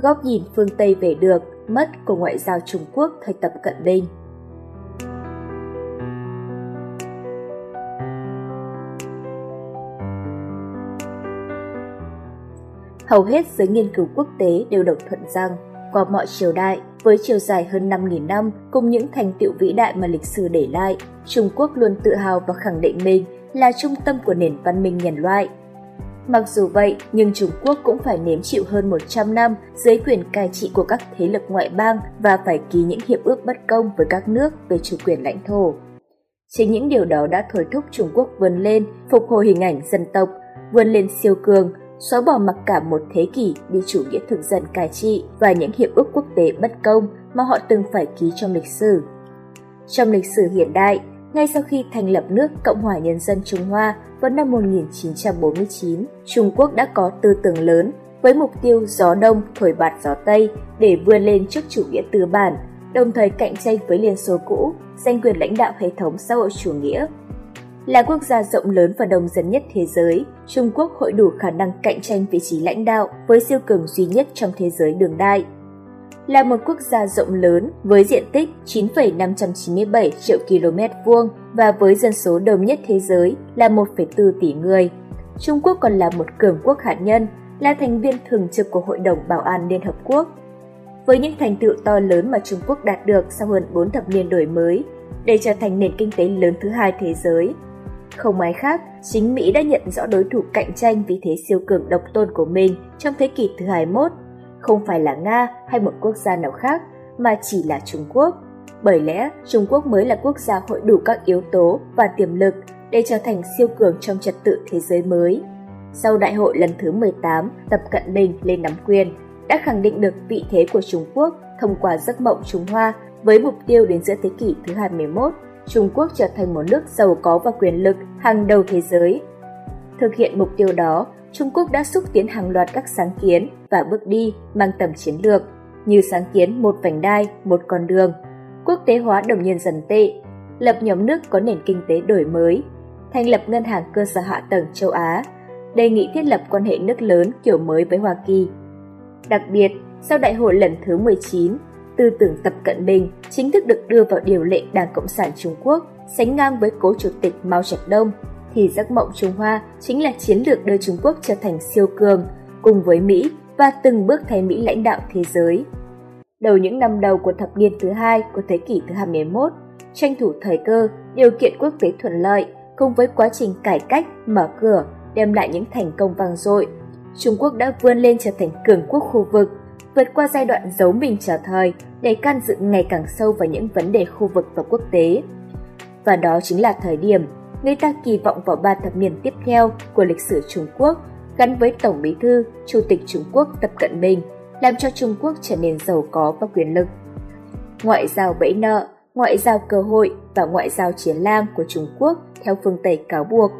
góc nhìn phương Tây về được, mất của ngoại giao Trung Quốc thời Tập Cận Bình. Hầu hết giới nghiên cứu quốc tế đều đồng thuận rằng, qua mọi triều đại, với chiều dài hơn 5.000 năm cùng những thành tựu vĩ đại mà lịch sử để lại, Trung Quốc luôn tự hào và khẳng định mình là trung tâm của nền văn minh nhân loại. Mặc dù vậy, nhưng Trung Quốc cũng phải nếm chịu hơn 100 năm dưới quyền cai trị của các thế lực ngoại bang và phải ký những hiệp ước bất công với các nước về chủ quyền lãnh thổ. Chính những điều đó đã thổi thúc Trung Quốc vươn lên, phục hồi hình ảnh dân tộc, vươn lên siêu cường, xóa bỏ mặc cả một thế kỷ bị chủ nghĩa thực dân cai trị và những hiệp ước quốc tế bất công mà họ từng phải ký trong lịch sử. Trong lịch sử hiện đại, ngay sau khi thành lập nước Cộng hòa Nhân dân Trung Hoa vào năm 1949, Trung Quốc đã có tư tưởng lớn với mục tiêu gió đông thổi bạt gió tây để vươn lên trước chủ nghĩa tư bản, đồng thời cạnh tranh với Liên Xô cũ, giành quyền lãnh đạo hệ thống xã hội chủ nghĩa là quốc gia rộng lớn và đông dân nhất thế giới, Trung Quốc hội đủ khả năng cạnh tranh vị trí lãnh đạo với siêu cường duy nhất trong thế giới đường đại. Là một quốc gia rộng lớn với diện tích 9,597 triệu km vuông và với dân số đông nhất thế giới là 1,4 tỷ người. Trung Quốc còn là một cường quốc hạt nhân, là thành viên thường trực của Hội đồng Bảo an Liên Hợp Quốc. Với những thành tựu to lớn mà Trung Quốc đạt được sau hơn 4 thập niên đổi mới, để trở thành nền kinh tế lớn thứ hai thế giới, không ai khác, chính Mỹ đã nhận rõ đối thủ cạnh tranh vì thế siêu cường độc tôn của mình trong thế kỷ thứ 21, không phải là Nga hay một quốc gia nào khác, mà chỉ là Trung Quốc. Bởi lẽ, Trung Quốc mới là quốc gia hội đủ các yếu tố và tiềm lực để trở thành siêu cường trong trật tự thế giới mới. Sau đại hội lần thứ 18, Tập Cận Bình lên nắm quyền, đã khẳng định được vị thế của Trung Quốc thông qua giấc mộng Trung Hoa với mục tiêu đến giữa thế kỷ thứ 21 Trung Quốc trở thành một nước giàu có và quyền lực hàng đầu thế giới. Thực hiện mục tiêu đó, Trung Quốc đã xúc tiến hàng loạt các sáng kiến và bước đi mang tầm chiến lược, như sáng kiến một vành đai, một con đường, quốc tế hóa đồng nhân dân tệ, lập nhóm nước có nền kinh tế đổi mới, thành lập ngân hàng cơ sở hạ tầng châu Á, đề nghị thiết lập quan hệ nước lớn kiểu mới với Hoa Kỳ. Đặc biệt, sau đại hội lần thứ 19, tư tưởng Tập Cận Bình chính thức được đưa vào điều lệ Đảng Cộng sản Trung Quốc, sánh ngang với cố chủ tịch Mao Trạch Đông, thì giấc mộng Trung Hoa chính là chiến lược đưa Trung Quốc trở thành siêu cường, cùng với Mỹ và từng bước thay Mỹ lãnh đạo thế giới. Đầu những năm đầu của thập niên thứ hai của thế kỷ thứ 21, tranh thủ thời cơ, điều kiện quốc tế thuận lợi cùng với quá trình cải cách, mở cửa đem lại những thành công vang dội. Trung Quốc đã vươn lên trở thành cường quốc khu vực, vượt qua giai đoạn giấu mình trở thời để can dự ngày càng sâu vào những vấn đề khu vực và quốc tế. Và đó chính là thời điểm người ta kỳ vọng vào ba thập niên tiếp theo của lịch sử Trung Quốc gắn với Tổng bí thư, Chủ tịch Trung Quốc Tập Cận Bình, làm cho Trung Quốc trở nên giàu có và quyền lực. Ngoại giao bẫy nợ, ngoại giao cơ hội và ngoại giao chiến lang của Trung Quốc theo phương Tây cáo buộc.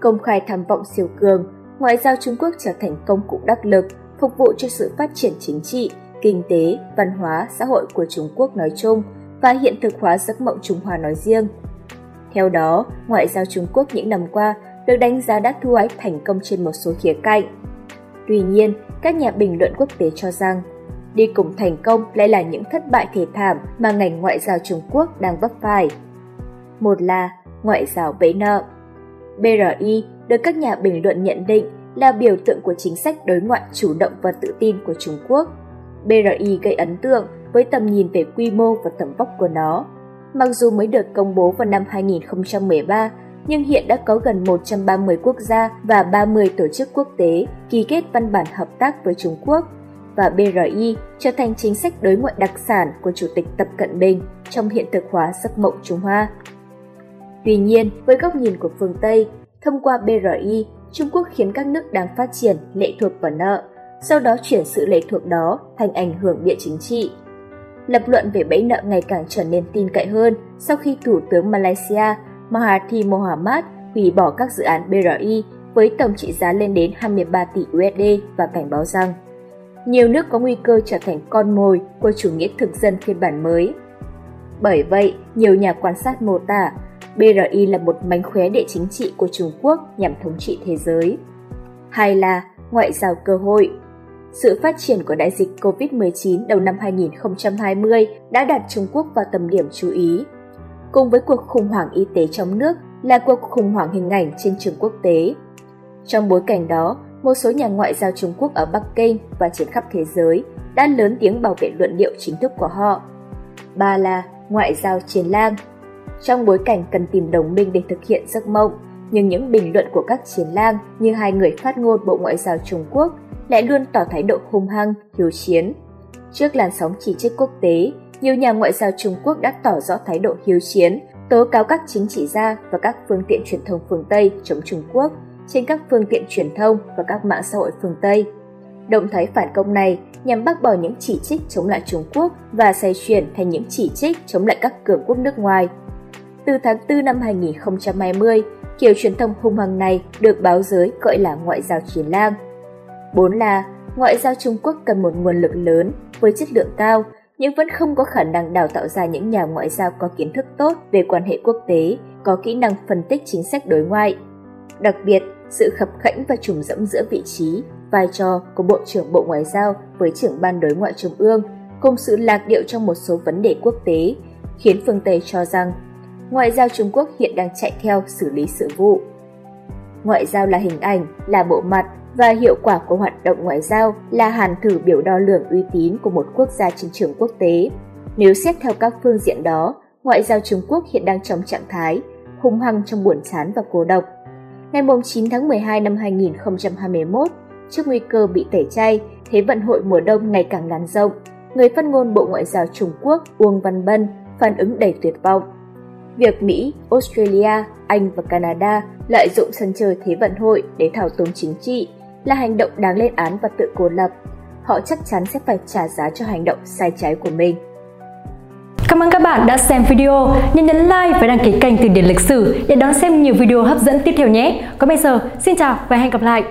Công khai tham vọng siêu cường, ngoại giao Trung Quốc trở thành công cụ đắc lực phục vụ cho sự phát triển chính trị, kinh tế, văn hóa, xã hội của Trung Quốc nói chung và hiện thực hóa giấc mộng Trung Hoa nói riêng. Theo đó, ngoại giao Trung Quốc những năm qua được đánh giá đã thu hoạch thành công trên một số khía cạnh. Tuy nhiên, các nhà bình luận quốc tế cho rằng đi cùng thành công lại là những thất bại thể thảm mà ngành ngoại giao Trung Quốc đang vấp phải. Một là ngoại giao bẫy nợ. BRI được các nhà bình luận nhận định là biểu tượng của chính sách đối ngoại chủ động và tự tin của Trung Quốc. BRI gây ấn tượng với tầm nhìn về quy mô và tầm vóc của nó. Mặc dù mới được công bố vào năm 2013, nhưng hiện đã có gần 130 quốc gia và 30 tổ chức quốc tế ký kết văn bản hợp tác với Trung Quốc và BRI trở thành chính sách đối ngoại đặc sản của Chủ tịch Tập Cận Bình trong hiện thực hóa giấc mộng Trung Hoa. Tuy nhiên, với góc nhìn của phương Tây, thông qua BRI, Trung Quốc khiến các nước đang phát triển lệ thuộc vào nợ, sau đó chuyển sự lệ thuộc đó thành ảnh hưởng địa chính trị. Lập luận về bẫy nợ ngày càng trở nên tin cậy hơn sau khi Thủ tướng Malaysia Mahathir Mohamad hủy bỏ các dự án BRI với tổng trị giá lên đến 23 tỷ USD và cảnh báo rằng nhiều nước có nguy cơ trở thành con mồi của chủ nghĩa thực dân phiên bản mới. Bởi vậy, nhiều nhà quan sát mô tả BRI là một mánh khóe địa chính trị của Trung Quốc nhằm thống trị thế giới. Hay là ngoại giao cơ hội sự phát triển của đại dịch COVID-19 đầu năm 2020 đã đặt Trung Quốc vào tầm điểm chú ý. Cùng với cuộc khủng hoảng y tế trong nước là cuộc khủng hoảng hình ảnh trên trường quốc tế. Trong bối cảnh đó, một số nhà ngoại giao Trung Quốc ở Bắc Kinh và trên khắp thế giới đã lớn tiếng bảo vệ luận điệu chính thức của họ. Ba là ngoại giao chiến lang. Trong bối cảnh cần tìm đồng minh để thực hiện giấc mộng, nhưng những bình luận của các chiến lang như hai người phát ngôn Bộ Ngoại giao Trung Quốc lại luôn tỏ thái độ hung hăng, hiếu chiến. Trước làn sóng chỉ trích quốc tế, nhiều nhà ngoại giao Trung Quốc đã tỏ rõ thái độ hiếu chiến, tố cáo các chính trị gia và các phương tiện truyền thông phương Tây chống Trung Quốc trên các phương tiện truyền thông và các mạng xã hội phương Tây. Động thái phản công này nhằm bác bỏ những chỉ trích chống lại Trung Quốc và xoay chuyển thành những chỉ trích chống lại các cường quốc nước ngoài. Từ tháng 4 năm 2020, kiểu truyền thông hung hăng này được báo giới gọi là ngoại giao chiến lang. 4 là ngoại giao Trung Quốc cần một nguồn lực lớn với chất lượng cao nhưng vẫn không có khả năng đào tạo ra những nhà ngoại giao có kiến thức tốt về quan hệ quốc tế, có kỹ năng phân tích chính sách đối ngoại. Đặc biệt, sự khập khẽnh và trùng dẫm giữa vị trí, vai trò của Bộ trưởng Bộ Ngoại giao với trưởng ban đối ngoại trung ương, cùng sự lạc điệu trong một số vấn đề quốc tế, khiến phương Tây cho rằng ngoại giao Trung Quốc hiện đang chạy theo xử lý sự vụ. Ngoại giao là hình ảnh, là bộ mặt và hiệu quả của hoạt động ngoại giao là hàn thử biểu đo lường uy tín của một quốc gia trên trường quốc tế. Nếu xét theo các phương diện đó, ngoại giao Trung Quốc hiện đang trong trạng thái hung hăng trong buồn chán và cô độc. Ngày 9 tháng 12 năm 2021, trước nguy cơ bị tẩy chay, Thế vận hội mùa đông ngày càng lan rộng, người phát ngôn Bộ Ngoại giao Trung Quốc Uông Văn Bân phản ứng đầy tuyệt vọng. Việc Mỹ, Australia, Anh và Canada lợi dụng sân chơi Thế vận hội để thảo túng chính trị là hành động đáng lên án và tự cô lập. Họ chắc chắn sẽ phải trả giá cho hành động sai trái của mình. Cảm ơn các bạn đã xem video. Nhớ nhấn like và đăng ký kênh Từ điển lịch sử để đón xem nhiều video hấp dẫn tiếp theo nhé. Còn bây giờ, xin chào và hẹn gặp lại.